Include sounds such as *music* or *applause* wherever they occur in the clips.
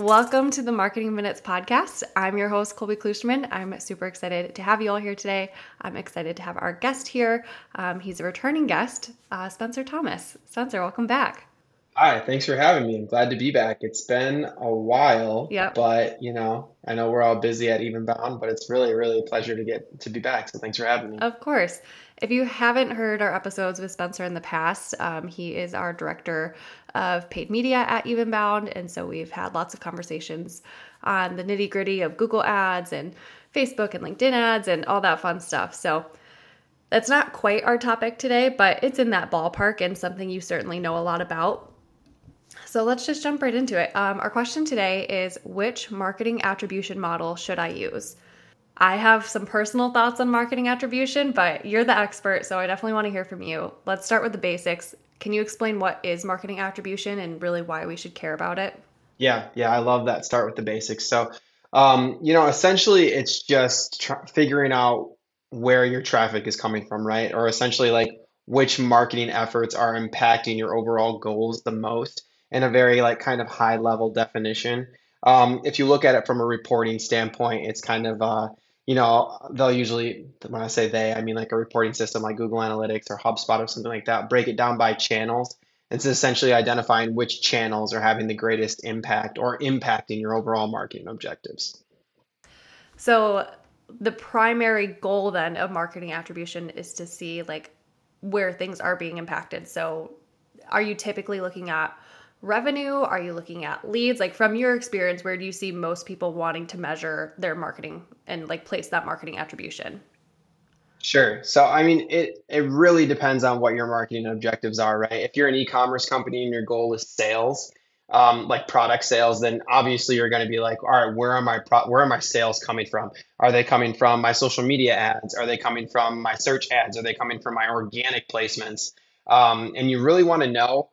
Welcome to the Marketing Minutes podcast. I'm your host, Colby Klusterman. I'm super excited to have you all here today. I'm excited to have our guest here. Um, he's a returning guest, uh, Spencer Thomas. Spencer, welcome back. Hi, thanks for having me. I'm glad to be back. It's been a while, Yep. but you know, I know we're all busy at Evenbound, but it's really, really a pleasure to get to be back. So thanks for having me. Of course. If you haven't heard our episodes with Spencer in the past, um, he is our director of paid media at Evenbound. And so we've had lots of conversations on the nitty gritty of Google ads and Facebook and LinkedIn ads and all that fun stuff. So that's not quite our topic today, but it's in that ballpark and something you certainly know a lot about. So let's just jump right into it. Um, our question today is which marketing attribution model should I use? I have some personal thoughts on marketing attribution, but you're the expert, so I definitely want to hear from you. Let's start with the basics. Can you explain what is marketing attribution and really why we should care about it? Yeah, yeah, I love that. Start with the basics. So, um, you know, essentially, it's just figuring out where your traffic is coming from, right? Or essentially, like which marketing efforts are impacting your overall goals the most in a very like kind of high level definition. Um, if you look at it from a reporting standpoint, it's kind of uh, you know, they'll usually, when I say they, I mean like a reporting system like Google Analytics or HubSpot or something like that, break it down by channels. It's essentially identifying which channels are having the greatest impact or impacting your overall marketing objectives. So, the primary goal then of marketing attribution is to see like where things are being impacted. So, are you typically looking at revenue? Are you looking at leads? Like from your experience, where do you see most people wanting to measure their marketing and like place that marketing attribution? Sure. So, I mean, it it really depends on what your marketing objectives are, right? If you're an e-commerce company and your goal is sales, um, like product sales, then obviously you're going to be like, all right, where are my pro- where are my sales coming from? Are they coming from my social media ads? Are they coming from my search ads? Are they coming from my organic placements? Um, and you really want to know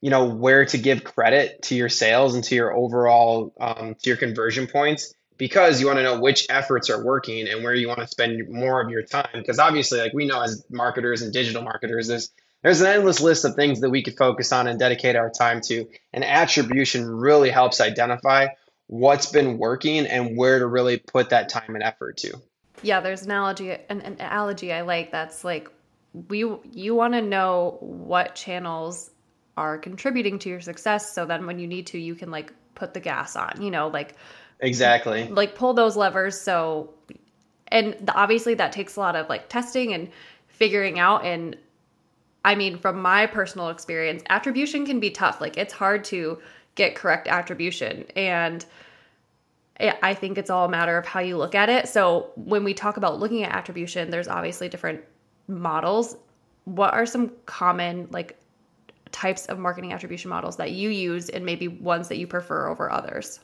you know where to give credit to your sales and to your overall um, to your conversion points because you want to know which efforts are working and where you want to spend more of your time. Because obviously like we know as marketers and digital marketers there's there's an endless list of things that we could focus on and dedicate our time to. And attribution really helps identify what's been working and where to really put that time and effort to. Yeah there's an analogy an, an analogy i like that's like we you want to know what channels are contributing to your success so then when you need to you can like put the gas on you know like exactly. like pull those levers so and the, obviously that takes a lot of like testing and figuring out and i mean from my personal experience attribution can be tough like it's hard to get correct attribution and i think it's all a matter of how you look at it so when we talk about looking at attribution there's obviously different models. What are some common like types of marketing attribution models that you use and maybe ones that you prefer over others?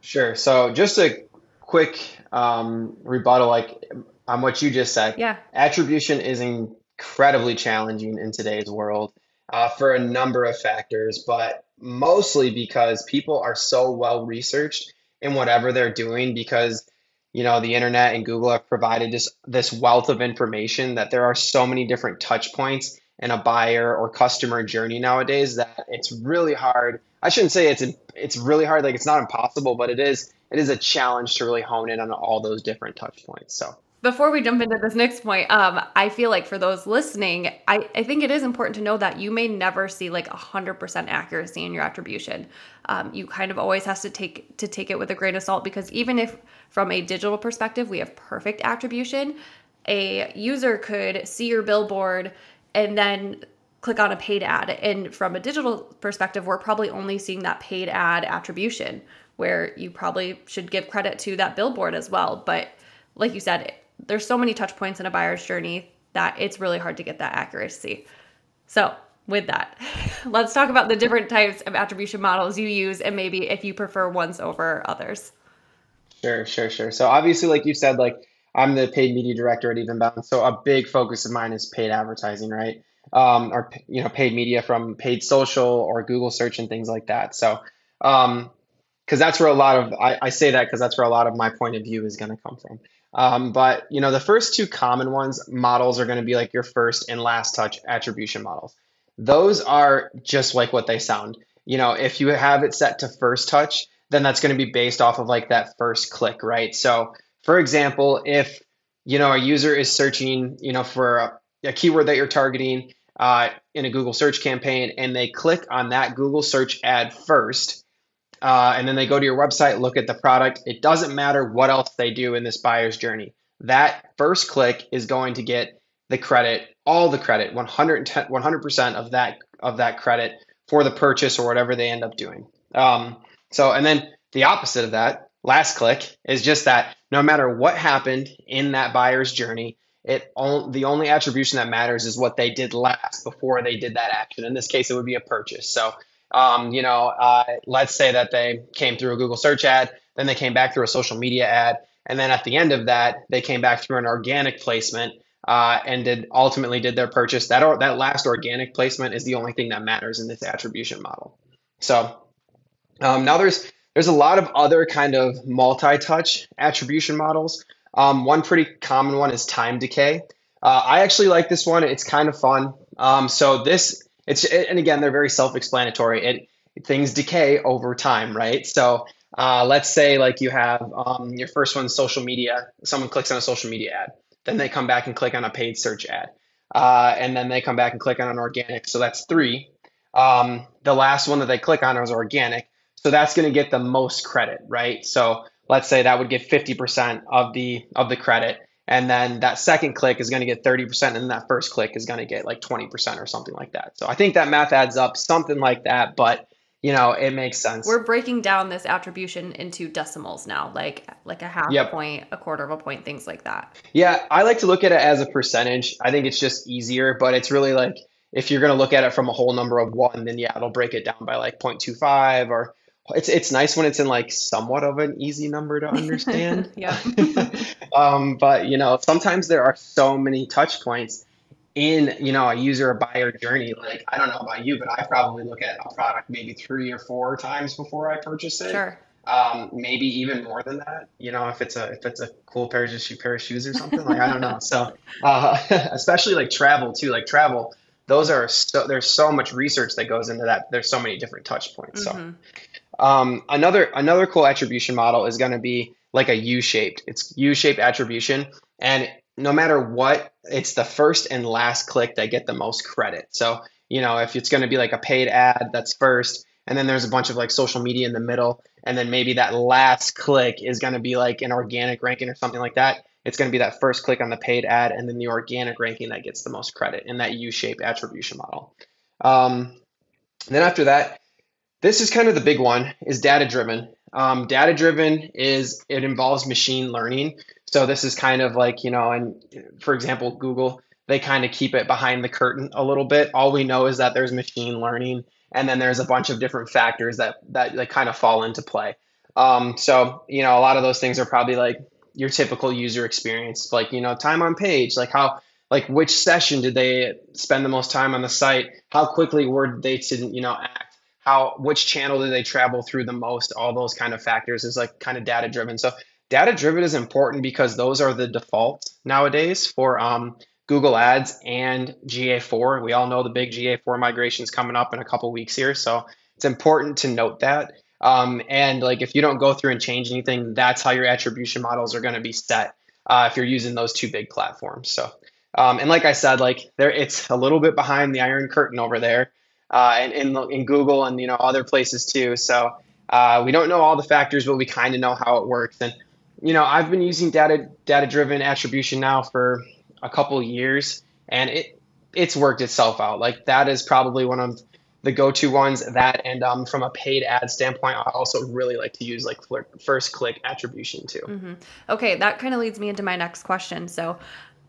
Sure. So just a quick um, rebuttal, like on what you just said. Yeah. Attribution is incredibly challenging in today's world uh, for a number of factors, but mostly because people are so well researched in whatever they're doing because you know the internet and google have provided this this wealth of information that there are so many different touch points in a buyer or customer journey nowadays that it's really hard. I shouldn't say it's it's really hard. Like it's not impossible, but it is it is a challenge to really hone in on all those different touch points. So before we jump into this next point, um, I feel like for those listening, I, I think it is important to know that you may never see like a 100% accuracy in your attribution. Um, you kind of always has to take to take it with a grain of salt because even if from a digital perspective we have perfect attribution, a user could see your billboard and then click on a paid ad. And from a digital perspective, we're probably only seeing that paid ad attribution where you probably should give credit to that billboard as well. But like you said, there's so many touch points in a buyer's journey that it's really hard to get that accuracy. So, with that, *laughs* let's talk about the different types of attribution models you use and maybe if you prefer ones over others. Sure, sure, sure. So, obviously, like you said, like I'm the paid media director at Evenbound, so a big focus of mine is paid advertising, right? Um, or you know, paid media from paid social or Google search and things like that. So, um, because that's where a lot of I, I say that because that's where a lot of my point of view is going to come from. Um, but you know, the first two common ones models are going to be like your first and last touch attribution models. Those are just like what they sound. You know, if you have it set to first touch, then that's going to be based off of like that first click, right? So, for example, if you know a user is searching, you know, for a, a keyword that you're targeting uh, in a Google search campaign, and they click on that Google search ad first, uh, and then they go to your website, look at the product. It doesn't matter what else they do in this buyer's journey. That first click is going to get the credit, all the credit, 110, 100% of that of that credit for the purchase or whatever they end up doing. Um, so, and then the opposite of that, last click, is just that no matter what happened in that buyer's journey, it all, the only attribution that matters is what they did last before they did that action. In this case, it would be a purchase. So um, you know, uh, let's say that they came through a Google search ad, then they came back through a social media ad, and then at the end of that, they came back through an organic placement uh, and did ultimately did their purchase. That or, that last organic placement is the only thing that matters in this attribution model. So um, now there's there's a lot of other kind of multi-touch attribution models. Um, one pretty common one is time decay. Uh, I actually like this one. It's kind of fun. Um, so this it's and again they're very self-explanatory. It things decay over time, right? So uh, let's say like you have um, your first one social media. Someone clicks on a social media ad, then they come back and click on a paid search ad, uh, and then they come back and click on an organic. So that's three. Um, the last one that they click on is organic, so that's going to get the most credit, right? So let's say that would get 50% of the of the credit. And then that second click is going to get 30% and then that first click is going to get like 20% or something like that. So i think that math adds up something like that but you know it makes sense. We're breaking down this attribution into decimals now like like a half yep. point a quarter of a point things like that. Yeah i like to look at it as a percentage. I think it's just easier but it's really like if you're going to look at it from a whole number of one then yeah it'll break it down by like 0.25 or it's it's nice when it's in like somewhat of an easy number to understand. *laughs* yeah. *laughs* um, but you know, sometimes there are so many touch points in you know a user or buyer journey. Like I don't know about you, but I probably look at a product maybe three or four times before I purchase it. Sure. Um, maybe even more than that. You know, if it's a if it's a cool pair of shoe pair of shoes or something like I don't know. So *laughs* uh, especially like travel too. Like travel, those are so there's so much research that goes into that. There's so many different touch points. Mm-hmm. So um, another another cool attribution model is going to be like a U-shaped. It's U-shaped attribution, and no matter what, it's the first and last click that get the most credit. So you know, if it's going to be like a paid ad, that's first, and then there's a bunch of like social media in the middle, and then maybe that last click is going to be like an organic ranking or something like that. It's going to be that first click on the paid ad, and then the organic ranking that gets the most credit in that U-shaped attribution model. Um, then after that, this is kind of the big one is data driven. Um, data driven is it involves machine learning. So this is kind of like, you know, and for example, Google, they kind of keep it behind the curtain a little bit. All we know is that there's machine learning and then there's a bunch of different factors that that, that kind of fall into play. Um, so, you know, a lot of those things are probably like your typical user experience, like, you know, time on page, like how like which session did they spend the most time on the site? How quickly were they to, you know, act how which channel do they travel through the most all those kind of factors is like kind of data driven so data driven is important because those are the default nowadays for um, google ads and ga4 we all know the big ga4 migration is coming up in a couple weeks here so it's important to note that. Um, and like if you don't go through and change anything that's how your attribution models are going to be set uh, if you're using those two big platforms. So um, and like i said like there it's a little bit behind the iron curtain over there uh, and in, in Google and you know other places too. So uh, we don't know all the factors, but we kind of know how it works. And you know, I've been using data data driven attribution now for a couple years, and it it's worked itself out. Like that is probably one of the go-to ones. That and um, from a paid ad standpoint, I also really like to use like first click attribution too. Mm-hmm. Okay, that kind of leads me into my next question. So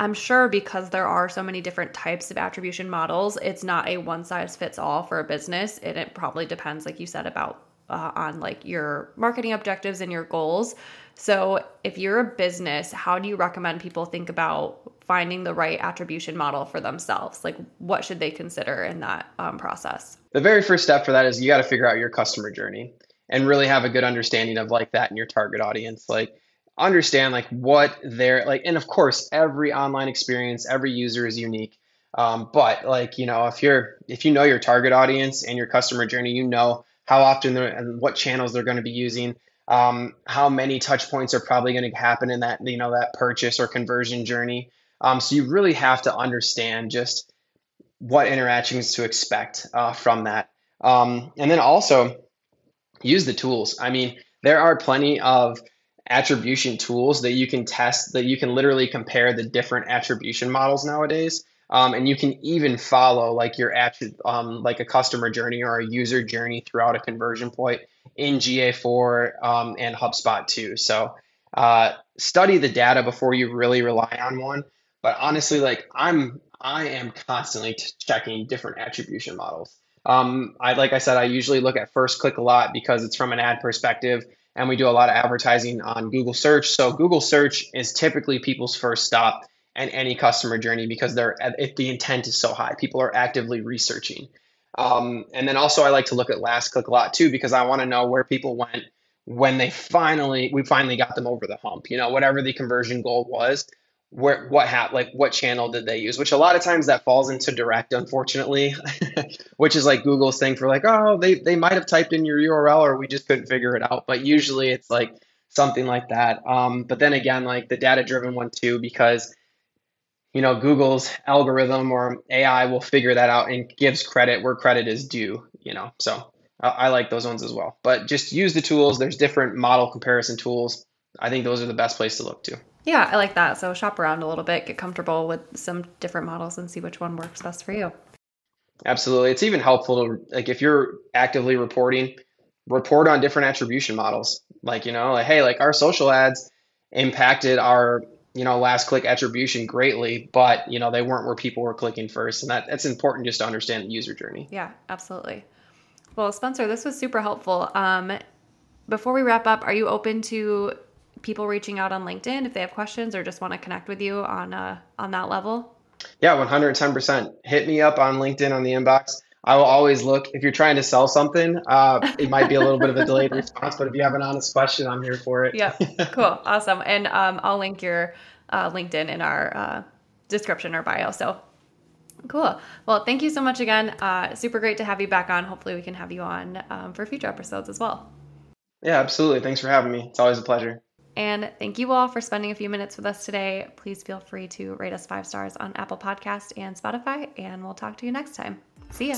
I'm sure because there are so many different types of attribution models, it's not a one size fits all for a business. And it probably depends, like you said, about uh, on like your marketing objectives and your goals. So, if you're a business, how do you recommend people think about finding the right attribution model for themselves? Like, what should they consider in that um, process? The very first step for that is you got to figure out your customer journey and really have a good understanding of like that in your target audience. Like, understand like what they're like and of course every online experience every user is unique. Um, but like you know if you're if you know your target audience and your customer journey you know how often they're and what channels they're going to be using um, how many touch points are probably going to happen in that you know that purchase or conversion journey. Um, so you really have to understand just what interactions to expect uh, from that. Um, and then also use the tools. I mean there are plenty of attribution tools that you can test that you can literally compare the different attribution models nowadays. Um, and you can even follow like your attri- um, like a customer journey or a user journey throughout a conversion point in ga4 um, and hubspot too. So uh, study the data before you really rely on one. But honestly like i'm i am constantly t- checking different attribution models. Um, I like I said, I usually look at first click a lot because it's from an ad perspective and we do a lot of advertising on Google search. So Google search is typically people's first stop and any customer journey because they're if the intent is so high, people are actively researching. Um, and then also I like to look at last click a lot too because I want to know where people went when they finally we finally got them over the hump. You know, whatever the conversion goal was, where what happened like what channel did they use which a lot of times that falls into direct unfortunately *laughs* which is like google's thing for like oh they they might have typed in your url or we just couldn't figure it out. But usually it's like something like that. Um, but then again like the data driven one too because you know google's algorithm or ai will figure that out and gives credit where credit is due you know so I, I like those ones as well. But just use the tools. There's different model comparison tools. I think those are the best place to look to yeah, I like that. So shop around a little bit, get comfortable with some different models and see which one works best for you. Absolutely. It's even helpful to like if you're actively reporting, report on different attribution models. Like, you know, like hey, like our social ads impacted our, you know, last click attribution greatly, but you know, they weren't where people were clicking first. And that that's important just to understand the user journey. Yeah, absolutely. Well, Spencer, this was super helpful. Um, before we wrap up, are you open to people reaching out on LinkedIn if they have questions or just want to connect with you on uh, on that level? Yeah, 110%. Hit me up on LinkedIn on the inbox. I will always look. If you're trying to sell something, uh, it might be a little bit of a delayed response, but if you have an honest question, I'm here for it. yeah, cool, awesome. And um, I'll link your uh, LinkedIn in our uh, description or bio. So cool. Well, thank you so much again. Uh, super great to have you back on. Hopefully, we can have you on um, for future episodes as well. Yeah, absolutely. Thanks for having me. It's always a pleasure. And thank you all for spending a few minutes with us today. Please feel free to rate us five stars on Apple Podcast and Spotify, and we'll talk to you next time. See ya.